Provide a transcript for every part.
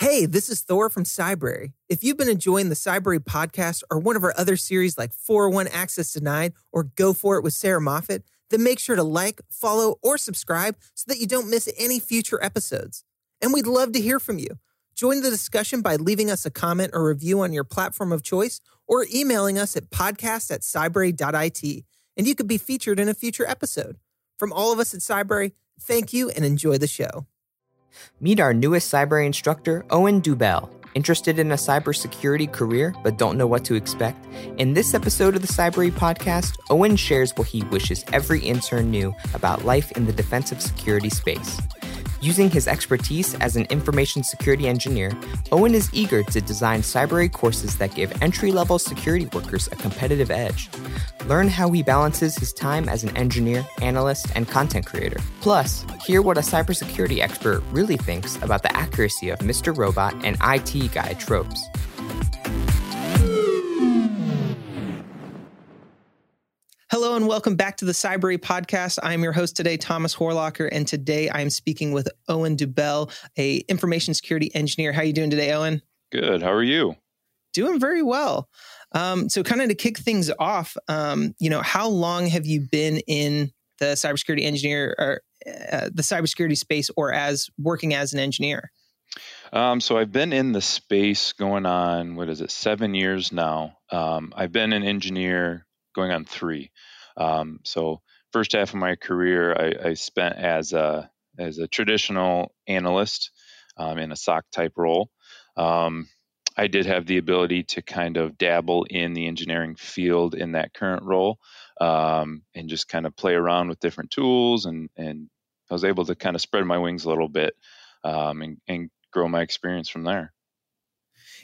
Hey, this is Thor from Cybrary. If you've been enjoying the Cybrary podcast or one of our other series like 401 Access Denied or Go For It with Sarah Moffat, then make sure to like, follow, or subscribe so that you don't miss any future episodes. And we'd love to hear from you. Join the discussion by leaving us a comment or review on your platform of choice or emailing us at podcast at cybrary.it, and you could be featured in a future episode. From all of us at Cybrary, thank you and enjoy the show. Meet our newest Cybrary instructor, Owen Dubiel. Interested in a cybersecurity career but don't know what to expect? In this episode of the Cybrary podcast, Owen shares what he wishes every intern knew about life in the defensive security space. Using his expertise as an information security engineer, Owen is eager to design Cybrary courses that give entry level security workers a competitive edge. Learn how he balances his time as an engineer, analyst, and content creator. Plus, hear what a cybersecurity expert really thinks about the accuracy of Mr. Robot and IT guy tropes. Welcome back to the Cybrary podcast. I'm your host today, Thomas Horlocker, and today I'm speaking with Owen Dubiel, a information security engineer. How are you doing today, Owen? Good. How are you? Doing very well. Um, so, kind of to kick things off, um, you know, how long have you been in the cybersecurity engineer or uh, the cybersecurity space, or as working as an engineer? Um, so I've been in the space going on what is it, seven years now. Um, I've been an engineer going on three. Um, so first half of my career, I, I, spent as a as a traditional analyst um, in a SOC type role. Um, I did have the ability to kind of dabble in the engineering field in that current role um, and just kind of play around with different tools and and I was able to kind of spread my wings a little bit um, and, and grow my experience from there.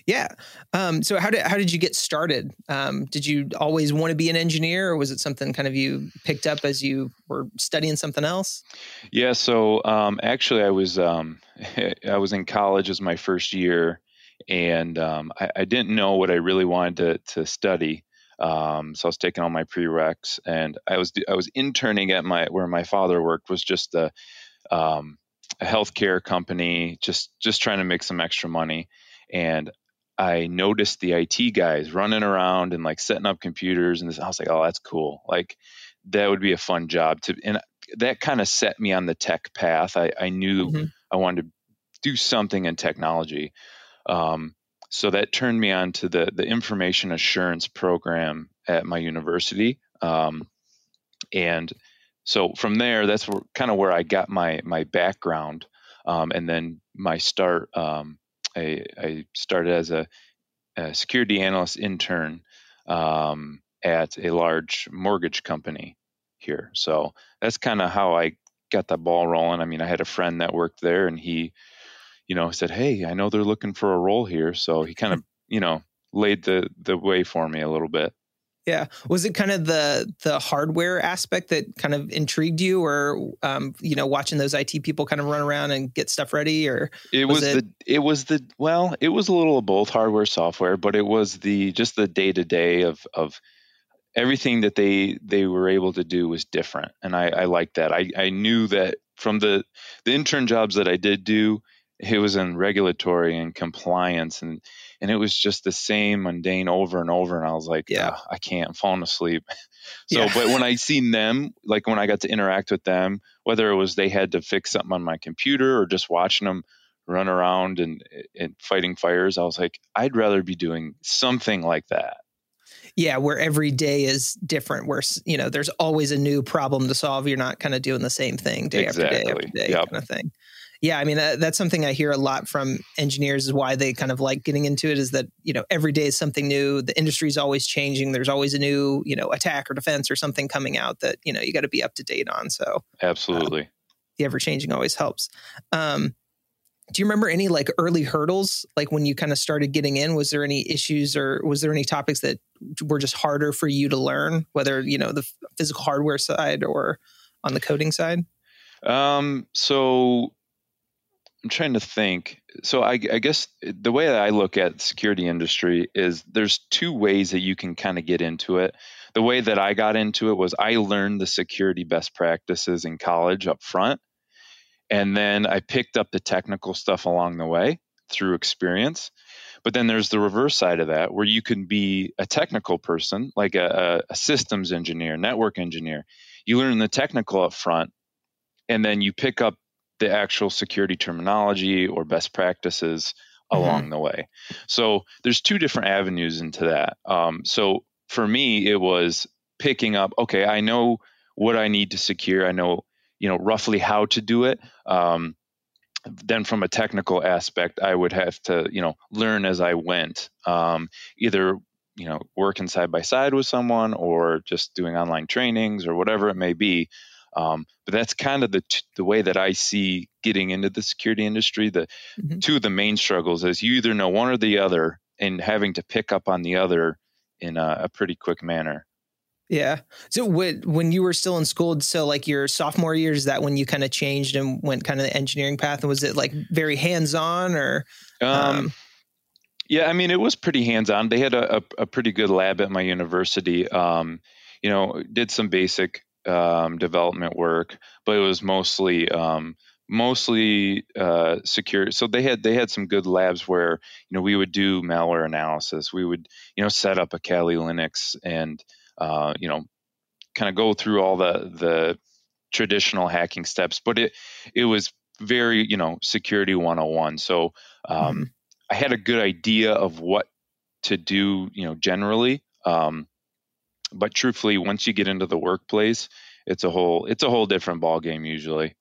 Yeah. Um, so how did how did you get started? Um, did you always want to be an engineer, or was it something kind of you picked up as you were studying something else? Yeah. So um, actually, I was um, I was in college as my first year, and um, I, I, didn't know what I really wanted to to study. Um, so I was taking all my prereqs, and I was I was interning at my where my father worked was just a um, a healthcare company, just just trying to make some extra money. And I noticed the IT guys running around and like setting up computers, and this, I was like, oh, that's cool. Like that would be a fun job to, and that kind of set me on the tech path. I, I knew mm-hmm. I wanted to do something in technology. Um, so that turned me on to the the information assurance program at my university. Um, and so from there, that's where, kind of where I got my my background, um, and then my start. Um, I, I, started as a, a, security analyst intern um, at a large mortgage company here. So that's kind of how I got that ball rolling. I mean, I had a friend that worked there, and he, you know, said, "Hey, I know they're looking for a role here," so he kind of, you know, laid the the way for me a little bit. Yeah, was it kind of the the hardware aspect that kind of intrigued you, or um, you know, watching those IT people kind of run around and get stuff ready, or it was, was it... the it was the well, it was a little of both hardware software, but it was the just the day to day of of everything that they they were able to do was different, and I, I liked that. I I knew that from the the intern jobs that I did do, it was in regulatory and compliance and and it was just the same mundane over and over and i was like yeah i can't I'm falling asleep so yeah. but when i seen them like when i got to interact with them whether it was they had to fix something on my computer or just watching them run around and, and fighting fires i was like i'd rather be doing something like that yeah where every day is different where you know there's always a new problem to solve you're not kind of doing the same thing day exactly. after day after day yep. kind of thing yeah, I mean that, that's something I hear a lot from engineers is why they kind of like getting into it is that you know every day is something new. The industry is always changing. There's always a new you know attack or defense or something coming out that you know you got to be up to date on. So absolutely, uh, the ever changing always helps. Um, do you remember any like early hurdles like when you kind of started getting in was there any issues or was there any topics that were just harder for you to learn whether you know the physical hardware side or on the coding side um so I'm trying to think. So I, I, guess the way that I look at security industry is there's two ways that you can kind of get into it. The way that I got into it was I learned the security best practices in college up front, and then I picked up the technical stuff along the way. through experience. But then there's the reverse side of that, where you can be a technical person, like a, a systems engineer, network engineer. You learn the technical up front, and then you pick up the actual security terminology or best practices mm-hmm. along the way. So there's two different avenues into that. Um, so for me, it was picking up. Okay, I know what I need to secure. I know you know roughly how to do it. Um, then from a technical aspect, I would have to, you know, learn as I went, um, either, you know, working side by side with someone or just doing online trainings or whatever it may be. Um, but that's kind of the t- the way that I see getting into the security industry. The mm-hmm. two of the main struggles is you either know one or the other, and having to pick up on the other in a, a pretty quick manner. Yeah. So when when you were still in school, so like your sophomore year, is that when you kind of changed and went kind of the engineering path? And was it like very hands on or? Um, um, yeah, I mean, it was pretty hands on. They had a, a, a, pretty good lab at my university. Um, you know, did some basic um, development work, but it was mostly um, mostly uh, secure. So they had they had some good labs where you know we would do malware analysis. We would you know set up a Kali Linux and uh, you know, kind of go through all the the traditional hacking steps, but it it was very you know security 101. So um, mm-hmm. I had a good idea of what to do, you know, generally. Um, but truthfully, once you get into the workplace, it's a whole it's a whole different ball game usually.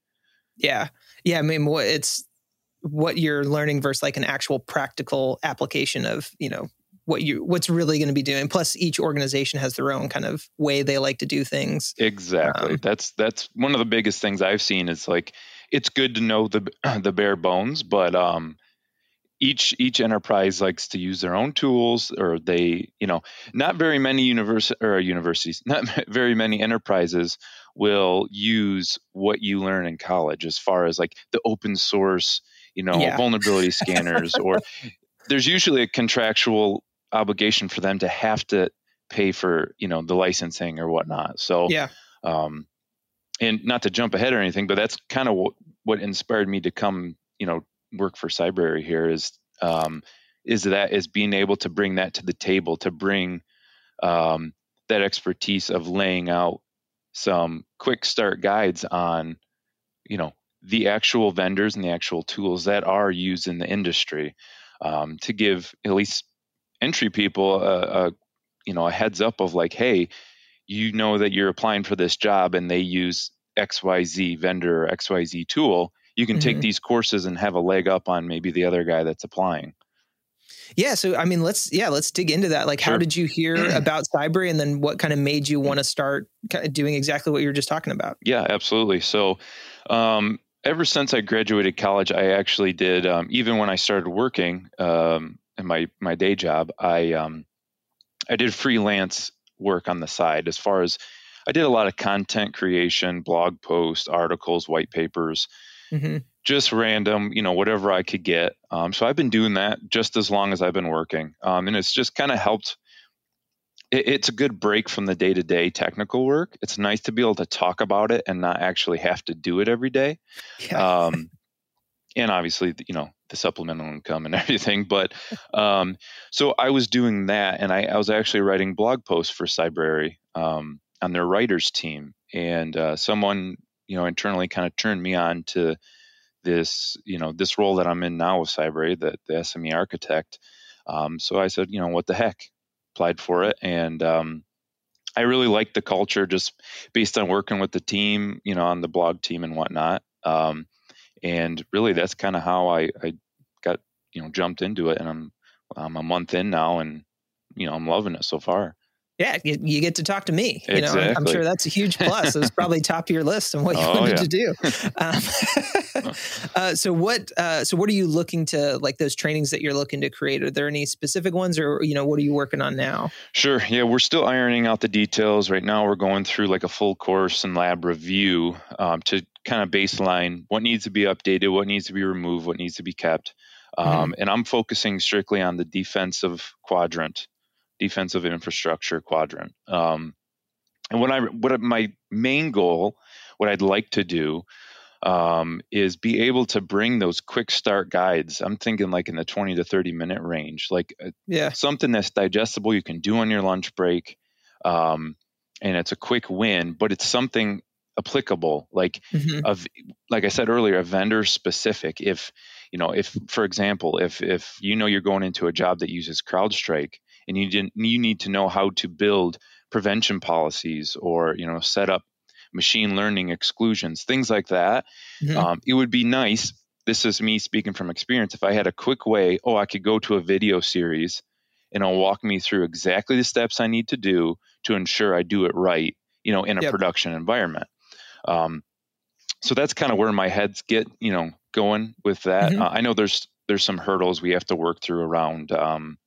Yeah, yeah. I mean, what it's what you're learning versus like an actual practical application of you know what you what's really going to be doing. Plus, each organization has their own kind of way they like to do things. Exactly. Um, that's that's one of the biggest things I've seen. Is like it's good to know the the bare bones, but um, each each enterprise likes to use their own tools, or they you know not very many university or universities, not very many enterprises will use what you learn in college as far as like the open source you know yeah. vulnerability scanners or there's usually a contractual obligation for them to have to pay for you know the licensing or whatnot. So yeah. Um, and not to jump ahead or anything, but that's kind of what, what inspired me to come, you know, work for Cybrary here is um, is that is being able to bring that to the table to bring um, that expertise of laying out some quick start guides on, you know, the actual vendors and the actual tools that are used in the industry um, to give at least entry people a, a you know a heads up of like hey you know that you're applying for this job and they use xyz vendor or xyz tool you can mm-hmm. take these courses and have a leg up on maybe the other guy that's applying. Yeah so i mean let's yeah let's dig into that. Like sure. how did you hear about cyber and then what kind of made you want to start doing exactly what you were just talking about? Yeah absolutely. So um, ever since i graduated college i actually did um, even when i started working um, in my my day job, I um, I did freelance work on the side. As far as I did a lot of content creation, blog posts, articles, white papers, mm-hmm. just random, you know, whatever I could get. Um, so I've been doing that just as long as I've been working, um, and it's just kind of helped. It, it's a good break from the day to day technical work. It's nice to be able to talk about it and not actually have to do it every day. Yeah. Um, and obviously, you know, the supplemental income and everything. But um, so I was doing that, and I, I, was actually writing blog posts for Cybrary um, on their writers team, and uh, someone you know internally kind of turned me on to this you know this role that I'm in now with Cybrary, the, the SME architect. Um, so I said, you know, what the heck, applied for it, and um, I really liked the culture just based on working with the team, you know, on the blog team and whatnot. Um, and really that's kind of how I, I got you know jumped into it and I'm I'm a month in now and you know I'm loving it so far. Yeah, you, you get to talk to me. You exactly. know, I'm sure that's a huge plus. It's probably top of your list on what you oh, wanted yeah. to do. Um, uh, so what? Uh, so what are you looking to like those trainings that you're looking to create? Are there any specific ones, or you know, what are you working on now? Sure. Yeah, we're still ironing out the details. Right now, we're going through like a full course and lab review um, to kind of baseline what needs to be updated, what needs to be removed, what needs to be kept. Mm-hmm. Um, mm-hmm. And I'm focusing strictly on the defensive quadrant, defensive infrastructure quadrant. Um, and what I what my main goal, what I'd like to do, um, is be able to bring those quick start guides. I'm thinking like in the 20 to 30 minute range, like uh, yeah, something that's digestible you can do on your lunch break. Um, and it's a quick win, but it's something applicable like mm-hmm. of like i said earlier a vendor specific if you know if for example if if you know you're going into a job that uses crowdstrike and you didn't you need to know how to build prevention policies or you know set up machine learning exclusions things like that mm-hmm. um, it would be nice this is me speaking from experience if i had a quick way oh i could go to a video series and it'll walk me through exactly the steps i need to do to ensure i do it right you know in a yep. production environment um, so that's kind of where my heads get, you know, going with that. Mm-hmm. Uh, I know there's there's some hurdles we have to work through around um,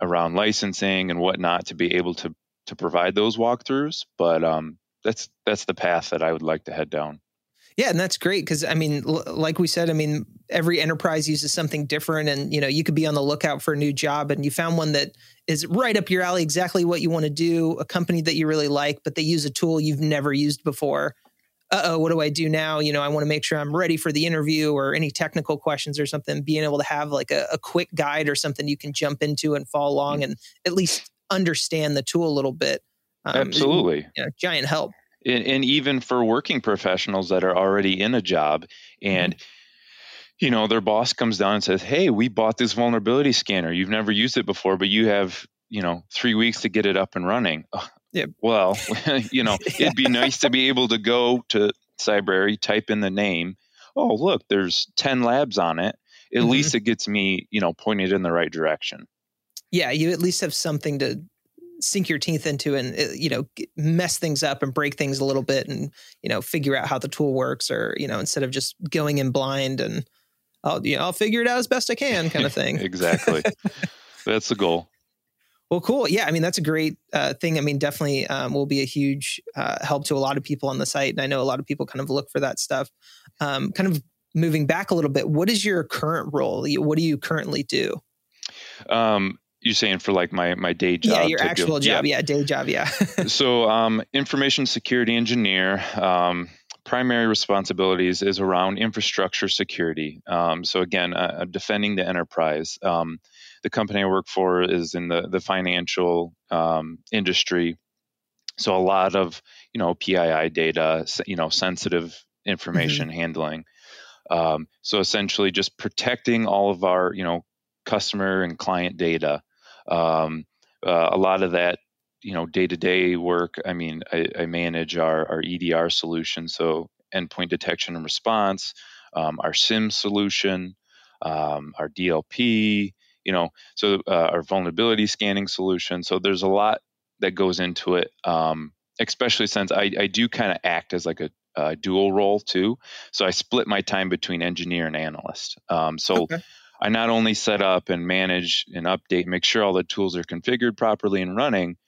around licensing and whatnot to be able to to provide those walkthroughs, but um, that's that's the path that I would like to head down. Yeah, and that's great because I mean, l- like we said, I mean, every enterprise uses something different, and you know, you could be on the lookout for a new job, and you found one that is right up your alley, exactly what you want to do, a company that you really like, but they use a tool you've never used before. Uh oh, what do I do now? You know, I want to make sure I'm ready for the interview or any technical questions or something. Being able to have like a, a quick guide or something you can jump into and follow along mm-hmm. and at least understand the tool a little bit. Um, Absolutely, you know, giant help and, and even for working professionals that are already in a job and mm-hmm. you know their boss comes down and says hey we bought this vulnerability scanner you've never used it before but you have you know three weeks to get it up and running yeah. well you know yeah. it'd be nice to be able to go to cybrary type in the name oh look there's 10 labs on it at mm-hmm. least it gets me you know pointed in the right direction yeah you at least have something to sink your teeth into and uh, you know mess things up and break things a little bit and you know figure out how the tool works or you know instead of just going in blind and I'll you know I'll figure it out as best I can kind of thing. exactly. That's the goal. Well, cool. Yeah, I mean that's a great uh, thing. I mean, definitely um, will be a huge uh, help to a lot of people on the site, and I know a lot of people kind of look for that stuff. Um, kind of moving back a little bit, what is your current role? What do you currently do? Um, you're saying for like my my day job? Yeah, your actual job. Yeah. yeah. day job. Yeah. so, um, information security engineer. Um, primary responsibilities is around infrastructure security. Um, so again, uh, defending the enterprise. Um, the company I work for is in the the financial um, industry, so a lot of you know PII data, you know sensitive information mm-hmm. handling. Um, so essentially, just protecting all of our you know customer and client data um, uh, a lot of that, you know, day to day work. I mean, I, I, manage our, our EDR solution, so endpoint detection and response, um, our SIEM solution, um, our DLP, you know, so uh, our vulnerability scanning solution. So there's a lot that goes into it, um, especially since I, I do kind of act as like a, a, dual role too. So I split my time between engineer and analyst. Um, so okay. I not only set up and manage and update, make sure all the tools are configured properly and running,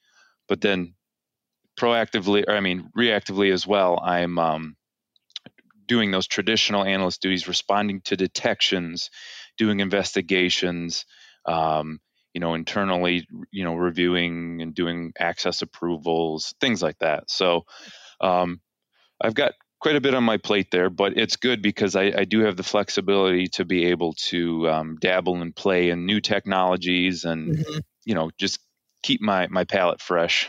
but then proactively, or I mean, reactively as well, I'm um, doing those traditional analyst duties, responding to detections, doing investigations, um, you know, internally, you know, reviewing and doing access approvals, things like that. So um, I've got quite a bit on my plate there, but it's good because I, I do have the flexibility to be able to um, dabble and play in new technologies and mm-hmm. you know just keep my my palate fresh.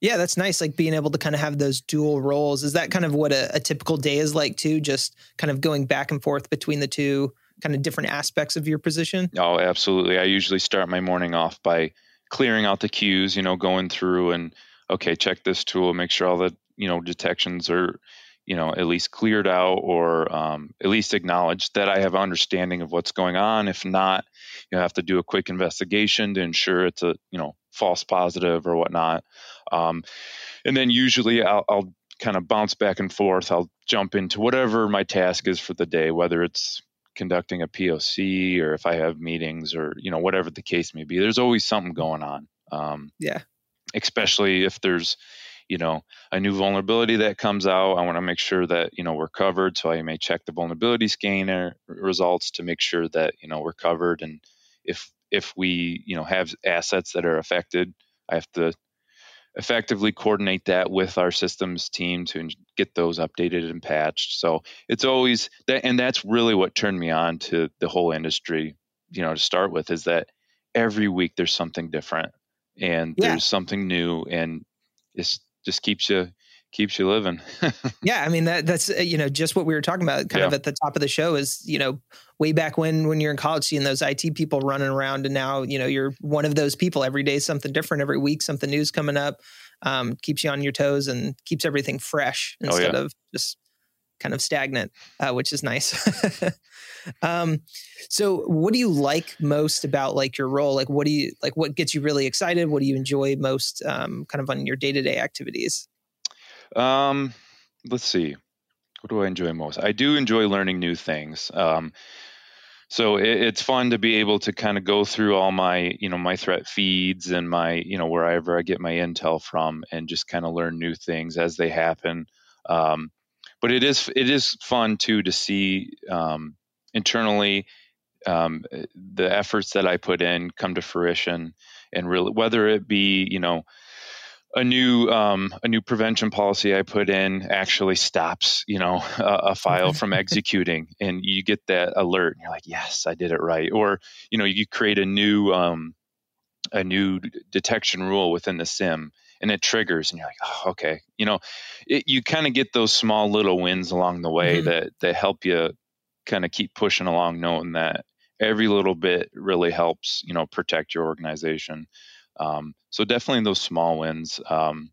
Yeah, that's nice. Like being able to kind of have those dual roles. Is that kind of what a, a typical day is like too? Just kind of going back and forth between the two kind of different aspects of your position? Oh, absolutely. I usually start my morning off by clearing out the queues, you know, going through and okay, check this tool, make sure all the, you know, detections are you know at least cleared out or um, at least acknowledged that I have understanding of what's going on. If not, you have to do a quick investigation to ensure it's a you know false positive or whatnot. Um, and then usually I'll, I'll kind of bounce back and forth. I'll jump into whatever my task is for the day, whether it's conducting a POC or if I have meetings or you know whatever the case may be. There's always something going on. Um, yeah. Especially if there's you know a new vulnerability that comes out i want to make sure that you know we're covered so i may check the vulnerability scanner results to make sure that you know we're covered and if if we you know have assets that are affected i have to effectively coordinate that with our systems team to get those updated and patched. So it's always that, and that's really what turned me on to the whole industry. You know, to start with, is that every week there's something different and yeah. there's something new, and it just keeps you keeps you living. yeah, I mean that that's uh, you know just what we were talking about kind yeah. of at the top of the show is you know way back when when you're in college seeing those IT people running around and now you know you're one of those people every day something different every week something new's coming up um, keeps you on your toes and keeps everything fresh instead oh, yeah. of just kind of stagnant uh, which is nice um, so what do you like most about like your role like what do you like what gets you really excited what do you enjoy most um, kind of on your day-to-day activities um, let's see. What do I enjoy most? I do enjoy learning new things. Um, so it, it's fun to be able to kind of go through all my, you know, my threat feeds and my, you know, wherever I get my intel from, and just kind of learn new things as they happen. Um, but it is it is fun too to see um, internally um, the efforts that I put in come to fruition, and really whether it be you know a new um, a new prevention policy I put in actually stops you know a, a file from executing, and you get that alert, and you're like, yes, I did it right. Or you know, you create a new um, a new detection rule within the SIEM, and it triggers, and you're like, oh, okay. You know, it, you kind of get those small little wins along the way mm-hmm. that that help you kind of keep pushing along, knowing that every little bit really helps you know protect your organization. Um, so definitely those small wins um,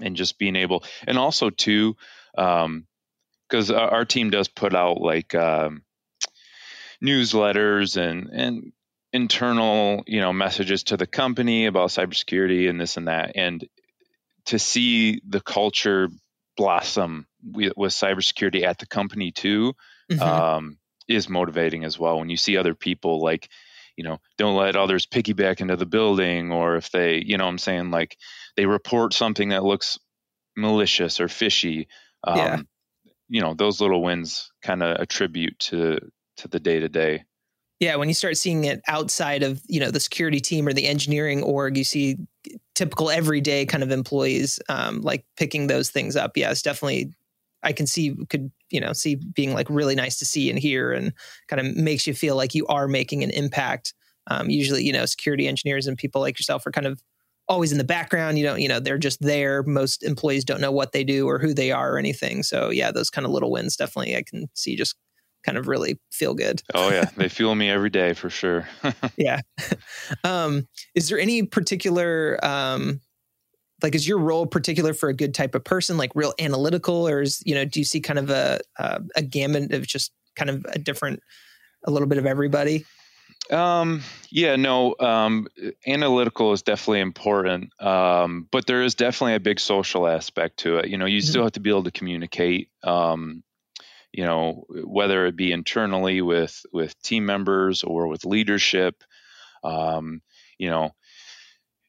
and just being able, and also too, because um, our, our, team does put out like um, newsletters and and internal you know messages to the company about cybersecurity and this and that, and to see the culture blossom with, with cybersecurity at the company too. Mm-hmm. Um, is motivating as well when you see other people like you know don't let others piggyback into the building or if they you know i'm saying like they report something that looks malicious or fishy um, yeah. you know those little wins kind of attribute to to the day to day yeah when you start seeing it outside of you know the security team or the engineering org you see typical everyday kind of employees um, like picking those things up yeah it's definitely i can see could you know see being like really nice to see and hear and kind of makes you feel like you are making an impact. Um, usually you know security engineers and people like yourself are kind of always in the background. You don't, you know they're just there. Most employees don't know what they do or who they are or anything. So yeah those kind of little wins definitely i can see just kind of really feel good. Oh yeah. They fuel me every day for sure. Yeah. Um, is there any particular um, like is your role particular for a good type of person like real analytical or is you know do you see kind of a a, a gamut of just kind of a different a little bit of everybody um, yeah, no, um, analytical is definitely important, um, but there is definitely a big social aspect to it. You know, you mm-hmm. still have to be able to communicate. Um, you know, whether it be internally with with team members or with leadership. Um, you know,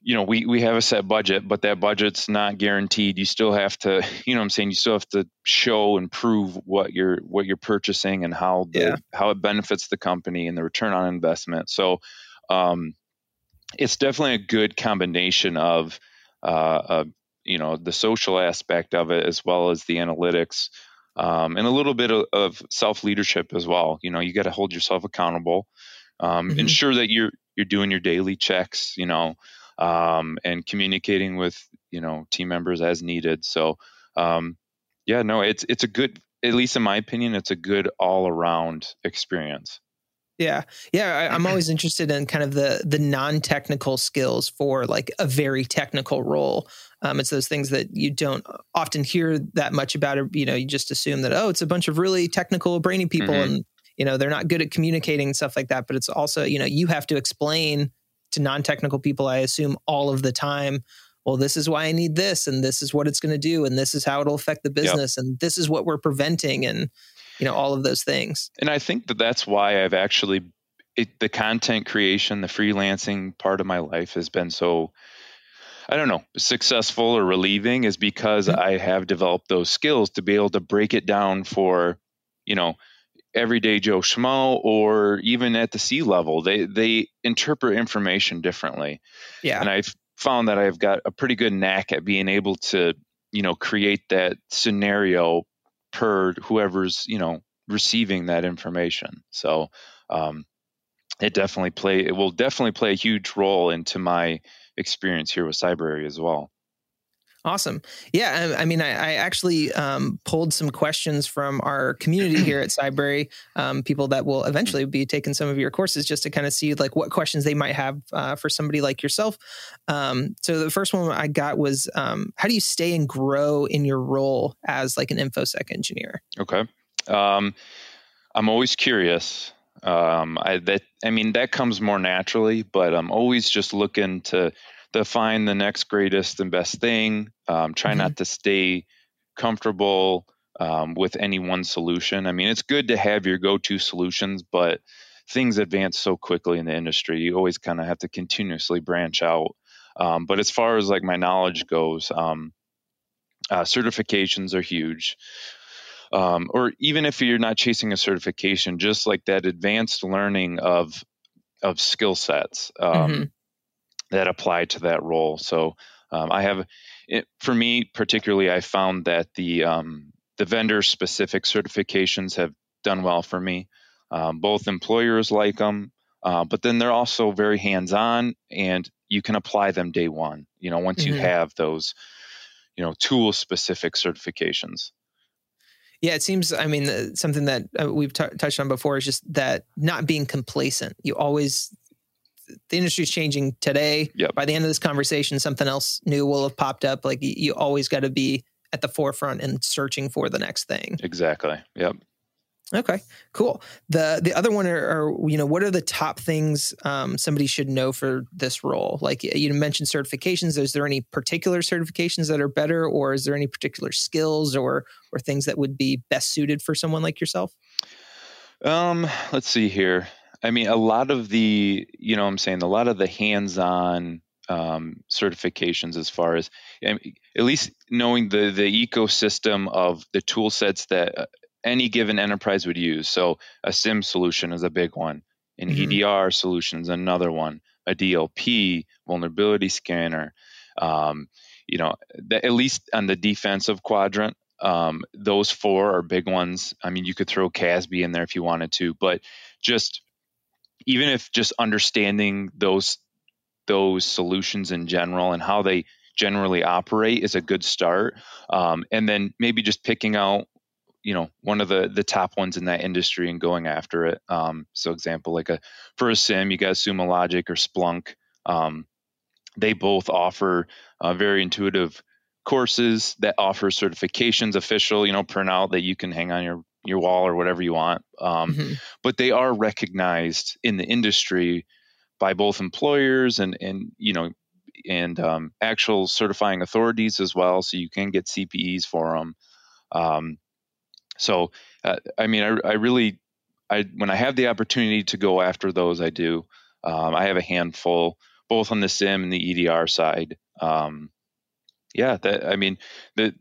you know, we, we have a set budget, but that budget's not guaranteed. You still have to, you know I'm saying? You still have to show and prove what you're, what you're purchasing and how the, yeah. how it benefits the company and the return on investment. So, um, it's definitely a good combination of, uh, uh, you know, the social aspect of it as well as the analytics, um, and a little bit of, of self leadership as well. You know, you got to hold yourself accountable, um, mm-hmm. ensure that you're, you're doing your daily checks, you know, um, and communicating with you know team members as needed. So um, yeah, no, it's it's a good, at least in my opinion, it's a good all around experience. Yeah, yeah. I, am always interested in kind of the the non technical skills for like a very technical role. Um, it's those things that you don't often hear that much about. Or, you know, you just assume that oh, it's a bunch of really technical, brainy people, mm-hmm. and you know they're not good at communicating and stuff like that. But it's also you know you have to explain to non-technical people i assume all of the time well this is why i need this and this is what it's going to do and this is how it'll affect the business yep. and this is what we're preventing and you know all of those things and i think that that's why i've actually it, the content creation the freelancing part of my life has been so I don't know, successful or relieving is because mm-hmm. I have developed those skills to be able to break it down for, you know, everyday Joe Schmo or even at the C level, they they interpret information differently. Yeah. And I've found that I've got a pretty good knack at being able to, you know, create that scenario per whoever's, you know, receiving that information. So um, it definitely play it will definitely play a huge role into my experience here with Cybrary as well. Awesome. Yeah, I, I mean, I, I actually um, pulled some questions from our community here at Cybrary, um, people that will eventually be taking some of your courses, just to kind of see like what questions they might have uh, for somebody like yourself. Um, so the first one I got was, um, how do you stay and grow in your role as like an infosec engineer? Okay, um, I'm always curious. Um, I that I mean that comes more naturally, but I'm always just looking to to find the next greatest and best thing. Um, try mm-hmm. not to stay comfortable um, with any one solution. I mean, it's good to have your go-to solutions, but things advance so quickly in the industry. You always kind of have to continuously branch out. Um, but as far as like my knowledge goes, um, uh, certifications are huge. Um, or even if you're not chasing a certification, just like that advanced learning of of skill sets. Um, mm-hmm that apply to that role. So um, I have, it, for me particularly, I found that the um, the vendor specific certifications have done well for me. Um, both employers like them, uh, but then they're also very hands on, and you can apply them day one. You know, once mm-hmm. you have those, you know, tool specific certifications. Yeah, it seems. I mean, something that uh, we've t- touched on before is just that not being complacent. You always the industry is changing today. Yep. By the end of this conversation, something else new will have popped up. Like you, you always got to be at the forefront and searching for the next thing. Exactly. Yep. Okay, cool. The the other one are, are, you know what are the top things um, somebody should know for this role? Like you mentioned certifications. Is there any particular certifications that are better, or is there any particular skills or or things that would be best suited for someone like yourself? Um, let's see here. I mean, a lot of the, you know, I'm saying a lot of the hands-on um, certifications, as far as at least knowing the the ecosystem of the tool sets that uh, any given enterprise would use. So a SIEM solution is a big one. An mm-hmm. EDR solution is another one. A DLP vulnerability scanner. Um, you know, the, at least on the defensive quadrant, um, those four are big ones. I mean, you could throw CASB in there if you wanted to, but just even if just understanding those those solutions in general and how they generally operate is a good start. Um, and then maybe just picking out you know one of the the top ones in that industry and going after it. Um, so example like a for a SIEM you got sumo logic or splunk. Um, they both offer uh, very intuitive courses that offer certifications official you know printout that you can hang on your your wall or whatever you want. Um, mm-hmm. But they are recognized in the industry by both employers and and you know and um, actual certifying authorities as well. So you can get CPEs for them. Um, so uh, I mean, I, I really I when I have the opportunity to go after those, I do. Um, I have a handful, both on the SIEM and the EDR side. Um, yeah, that I mean, the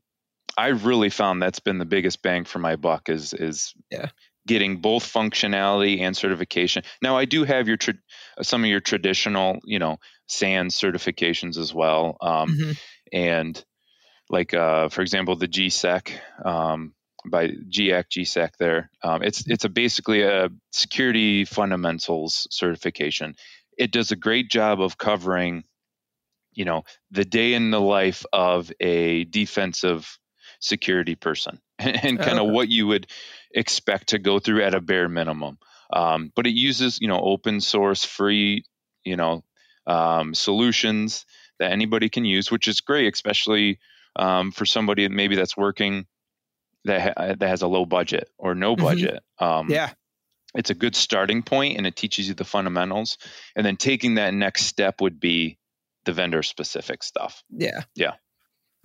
I really found that's been the biggest bang for my buck is is yeah. getting both functionality and certification. Now I do have your tra- some of your traditional, you know, SANS certifications as well, um, mm-hmm. and like uh, for example the GSEC um, by GIAC GSEC there. Um, it's it's a basically a security fundamentals certification. It does a great job of covering you know the day in the life of a defensive security person and, kind of what you would expect to go through at a bare minimum. Um, but it uses, you know, open source, free, you know, um, solutions that anybody can use, which is great, especially um, for somebody maybe that's working that ha- that has a low budget or no mm-hmm. budget. Mm-hmm. yeah, it's a good starting point, and it teaches you the fundamentals. And then taking that next step would be the vendor specific stuff. Yeah, yeah.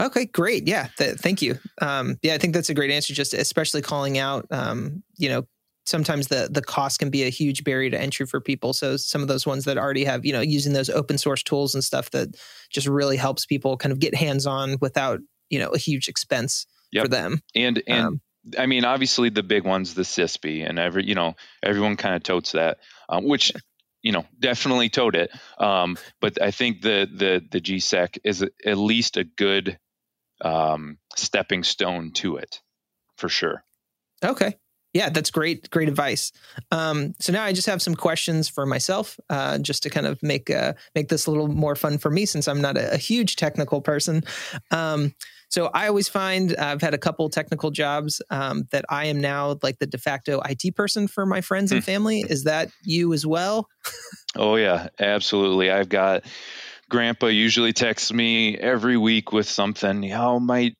Okay, great. Yeah, th- thank you. Um, yeah, I think that's a great answer. Just especially calling out, um, you know, sometimes the the cost can be a huge barrier to entry for people. So some of those ones that already have, you know, using those open source tools and stuff that just really helps people kind of get hands on without, you know, a huge expense yep. for them. And and um, I mean, obviously the big ones, the CISSP, and every you know everyone kind of totes that, um, which you know, definitely towed it. Um, but I think the the the GSEC is at least a good um, stepping stone to it, for sure. Okay. Yeah, that's great. Great advice. Um, so now I just have some questions for myself, uh, just to kind of make uh, make this a little more fun for me, since I'm not a, a huge technical person. Um, so I always find I've had a couple technical jobs um, that I am now like the de facto IT person for my friends and hmm. family. Is that you as well? oh yeah, absolutely. I've got grandpa usually texts me every week with something. Oh my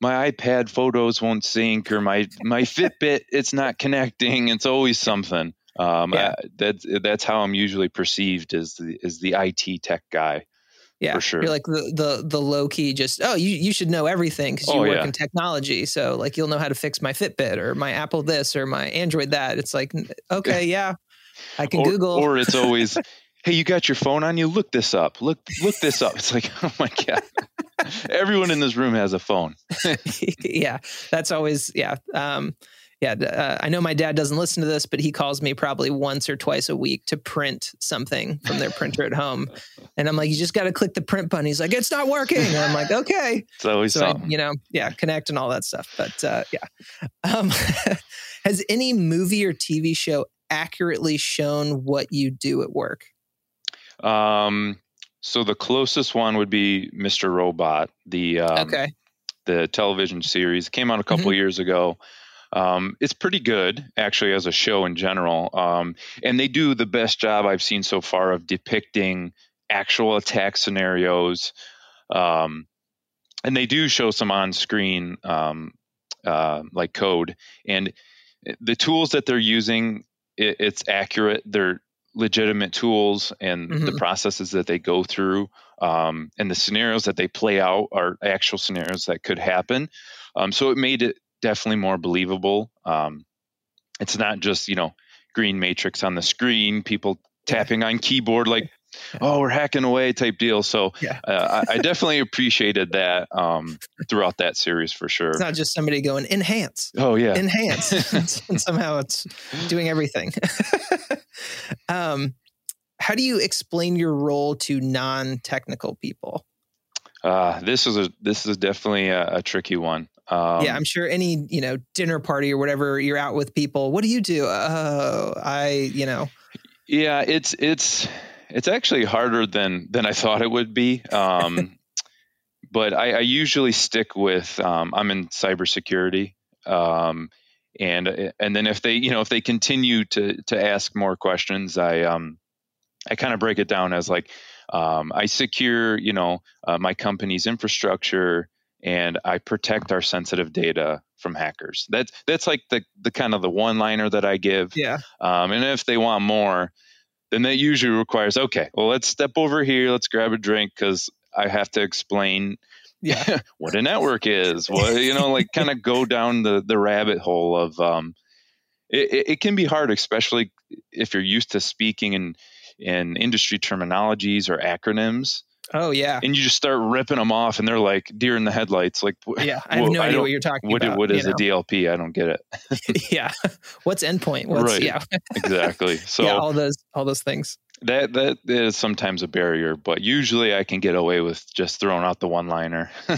my iPad photos won't sync or my my Fitbit it's not connecting. It's always something. Um, yeah. I, that's that's how I'm usually perceived as the as the IT tech guy. Yeah, for sure. You're like the the the low key. Just oh, you you should know everything because you oh, work yeah. in technology. So like you'll know how to fix my Fitbit or my Apple this or my Android that. It's like okay, yeah, I can or, Google. Or it's always, hey, you got your phone on you? Look this up. Look look this up. It's like oh my god. Everyone in this room has a phone. yeah, that's always yeah. Um, yeah, uh, I know my dad doesn't listen to this, but he calls me probably once or twice a week to print something from their printer at home, and I'm like, you just got to click the print button. He's like, it's not working, and I'm like, okay. It's always so I, you know, yeah, connect and all that stuff. But uh, yeah, um, has any movie or TV show accurately shown what you do at work? Um, so the closest one would be Mr. Robot, the um, okay. the television series. It came out a couple mm-hmm. years ago. Um, it's pretty good, actually, as a show in general. Um, and they do the best job I've seen so far of depicting actual attack scenarios. Um, and they do show some on screen, um, uh, like code. And the tools that they're using, it, it's accurate. They're legitimate tools, and mm-hmm. the processes that they go through um, and the scenarios that they play out are actual scenarios that could happen. Um, so it made it definitely more believable. Um, it's not just you know green matrix on the screen, people tapping on keyboard like oh we're hacking away type deal. So yeah. uh, I, I, definitely appreciated that um, throughout that series for sure. It's not just somebody going enhance. Oh yeah, enhance, and somehow it's doing everything. um, how do you explain your role to non-technical people? Uh, this is a this is definitely a, a tricky one. Um, yeah, I'm sure any you know dinner party or whatever you're out with people. What do you do? Oh, I you know. Yeah, it's it's it's actually harder than than I thought it would be. Um, but I, I, usually stick with um, I'm in cybersecurity, um, and and then if they you know if they continue to to ask more questions, I um I kind of break it down as like um, I secure you know uh, my company's infrastructure and I protect our sensitive data from hackers. That's that's like the the kind of the one liner that I give. Yeah. Um, and if they want more, then that usually requires okay. Well, let's step over here. Let's grab a drink because I have to explain. Yeah. what a network is. What you know, like kind of go down the the rabbit hole of. Um, it, it can be hard, especially if you're used to speaking in in industry terminologies or acronyms. Oh yeah, and you just start ripping them off, and they're like deer in the headlights. Like, yeah, I have no idea what you're talking what, about. What is a DLP? I don't get it. yeah, what's endpoint? What's, right. Yeah, exactly. So yeah, all those all those things. That that is sometimes a barrier, but usually I can get away with just throwing out the one liner.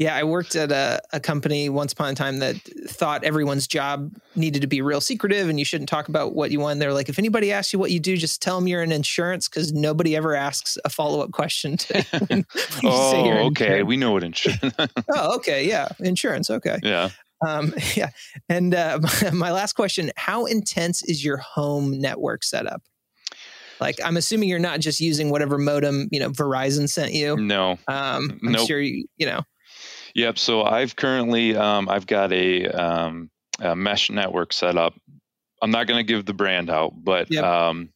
Yeah, I worked at a, a company once upon a time that thought everyone's job needed to be real secretive and you shouldn't talk about what you want. They're like, if anybody asks you what you do, just tell them you're in insurance because nobody ever asks a follow up question. To oh, okay. We know what insurance. oh, okay. Yeah, insurance. Okay. Yeah. Um, yeah. And uh, my last question: How intense is your home network setup? Like, I'm assuming you're not just using whatever modem you know Verizon sent you. No. Um, I'm nope. sure you you know. Yep. So I've currently um, I've got a, um, a, mesh network set up. I'm not going to give the brand out, but yep. um,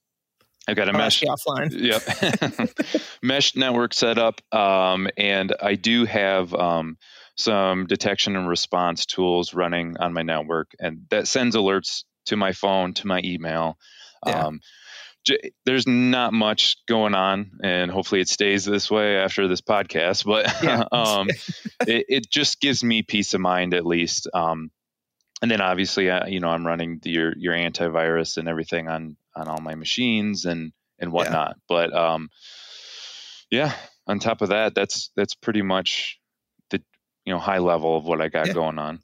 I've got a I'll mesh offline. Yep. mesh network set up, um, and I do have um, some detection and response tools running on my network, and that sends alerts to my phone, to my email. Yeah. Um, there's not much going on, and hopefully it stays this way after this podcast. But yeah. um, it, it, just gives me peace of mind, at least. Um, and then obviously, uh, you know, I'm running the, your your antivirus and everything on on all my machines and and whatnot. Yeah. But um, yeah, on top of that, that's that's pretty much the you know high level of what I got yeah. going on.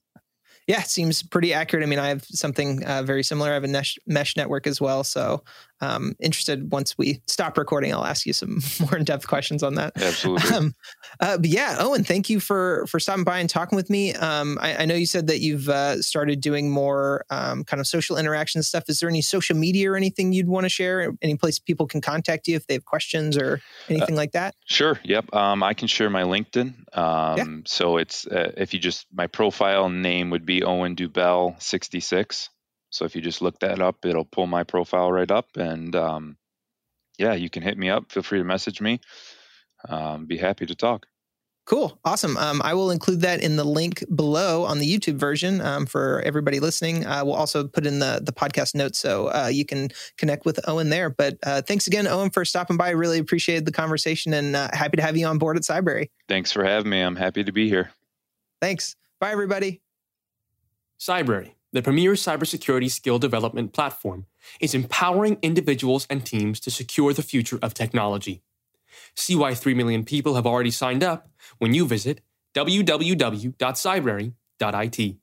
Yeah, seems pretty accurate. I mean, I have something uh, very similar. I have a mesh, mesh network as well. So, um, interested once we stop recording, I'll ask you some more in depth questions on that. Absolutely. Um, uh, but yeah, Owen, thank you for for stopping by and talking with me. Um, I, I, know you said that you've uh, started doing more um, kind of social interaction stuff. Is there any social media or anything you'd want to share? Any place people can contact you if they have questions or anything uh, like that? Sure. Yep. Um, I can share my LinkedIn. Yeah. Um, so it's uh, if you just my profile name would be Owen Dubiel sixty six. So if you just look that up, it'll pull my profile right up. And um, yeah, you can hit me up. Feel free to message me. Um, be happy to talk. Cool. Awesome. Um, I will include that in the link below on the YouTube version um, for everybody listening. Uh, we'll also put in the, the podcast notes so uh, you can connect with Owen there. But uh, thanks again, Owen, for stopping by. Really appreciated the conversation and uh, happy to have you on board at Cybrary. Thanks for having me. I'm happy to be here. Thanks. Bye, everybody. Cybrary the premier cybersecurity skill development platform, is empowering individuals and teams to secure the future of technology. See why 3 million people have already signed up when you visit www.cybrary.it.